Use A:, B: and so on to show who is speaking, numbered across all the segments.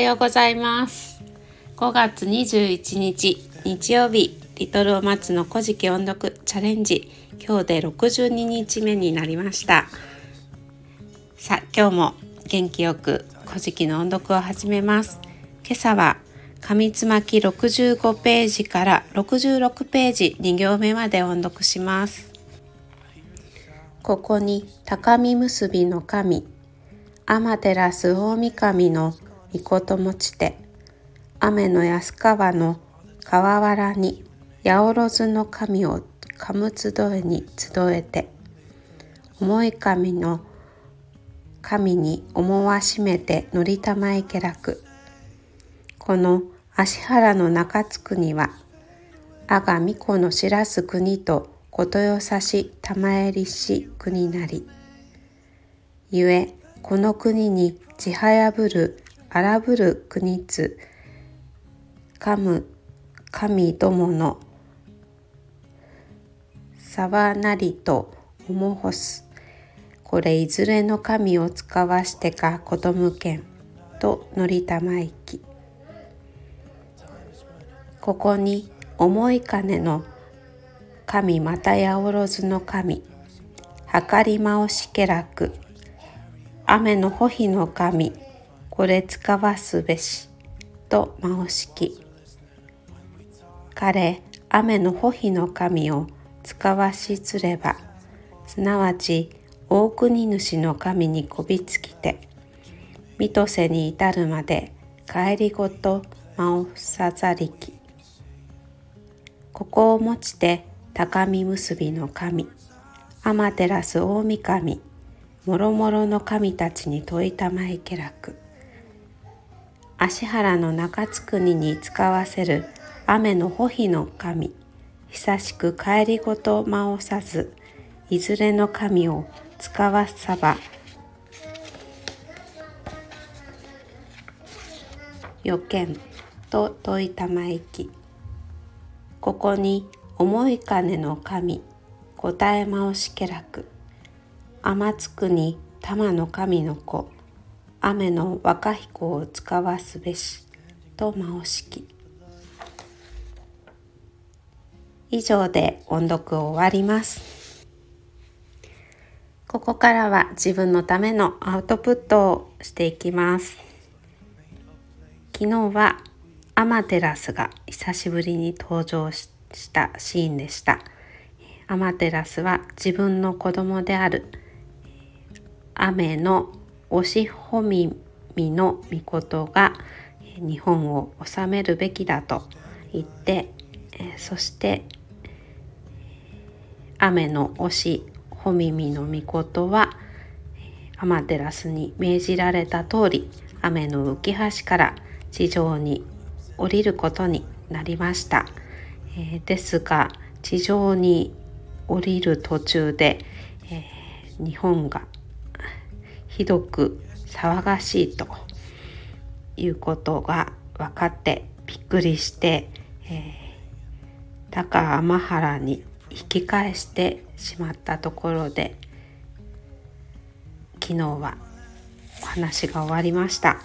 A: ようございます。5月21日日曜日リトルお松の古事記音読チャレンジ。今日で62日目になりました。さあ今日も元気よく古事記の音読を始めます。今朝は紙つまき65ページから66ページ2行目まで音読します。ここに高見結びの神天照大神の御持ちて。雨の安川の河原に八百万の神をかむ集えに集えて。重い神の神に思わしめて乗りたまえけらく。この芦原の中津国は阿賀巫女の知らす国とことよさし玉えりし国なり。ゆえこの国にちはやぶる荒ぶる国津かむ神どもの沢なりと思ほす。これいずれの神を使わしてかことむけんとのりたまいき。ここに重い金の神またやおろずの神はかりまおしけらく。雨のほひの神これ使わすべしとまおしき彼雨のほひの神を使わしつればすなわち大国主の神にこびつきて水戸瀬に至るまで帰りごとまおさざりき。ここをもちて高見結びの神天照大神もろもろの神たちに問いたまいけらく。芦原の中津国に使わせる雨の保秘の神。久しく帰りごとまおさずいずれの神を使わさば。予見と問いたまいき。ここに重い金の神。答えまおしけらく。天津国玉の神の子。雨の若彦を使わすべしとまおしき以上で音読を終わりますここからは自分のためのアウトプットをしていきます。昨日はアマテラスが久しぶりに登場したシーンでした。アマテラスは自分の子供である雨の押しほみみの御事が日本を治めるべきだと言ってそして雨の押し穂耳の御事は天照に命じられた通り雨の浮き橋から地上に降りることになりました、えー、ですが地上に降りる途中で、えー、日本がひどく騒がしいということが分かってびっくりして、えー、高天原に引き返してしまったところで昨日はお話が終わりました。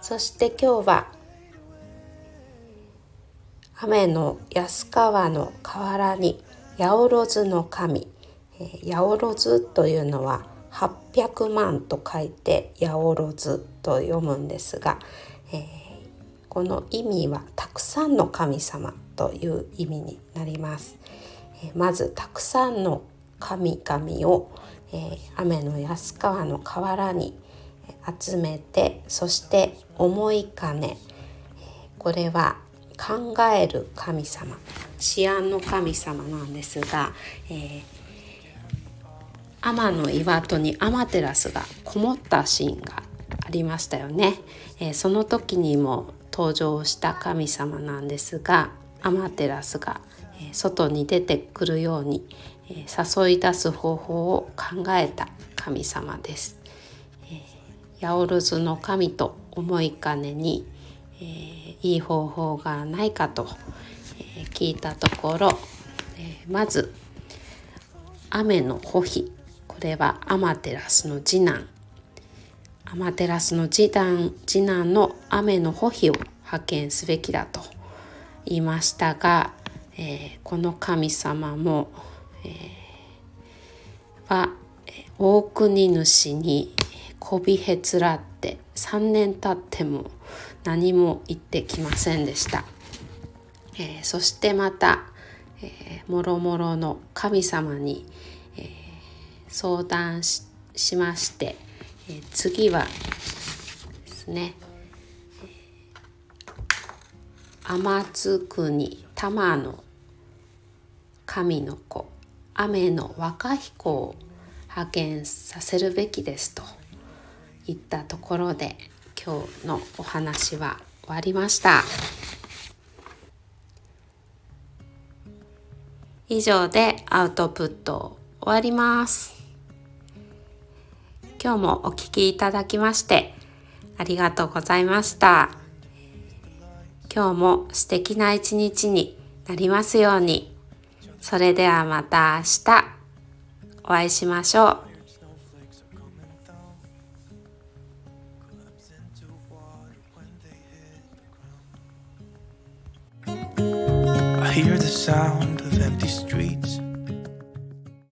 A: そして今日は雨の安川の河原に八百万の神八百万というのは800万と書いて八百万と読むんですが、えー、この意味はたくさんの神様という意味になります。えまずたくさんの神々を、え雨の安川の河原に集めてそして思い金これは考える神様思案の神様なんですが、えー、天の岩戸に天照がこもったシーンがありましたよね、えー、その時にも登場した神様なんですがアマテラスが外に出てくるように誘い出す方法を考えた神様です。ヤオルズの神と思い金に、えー、いい方法がないかと、えー、聞いたところ、えー、まず雨の保秘これはアマテラスの次男。アマテラスの次男次男の雨の保秘を派遣すべきだと言いましたが、えー、この神様も、えー、は大国主にこびへつらって3年経っても何も言ってきませんでした、えー、そしてまた、えー、もろもろの神様に、えー、相談しまして、え、次はですね天津国玉の神の子雨の若彦を派遣させるべきですといったところで今日のお話は終わりました。以上でアウトプット終わります。今日もお聴きいただきましてありがとうございました。今日も素敵な一日になりますように。それではまた明日お会いしましょう。I hear the sound of empty streets.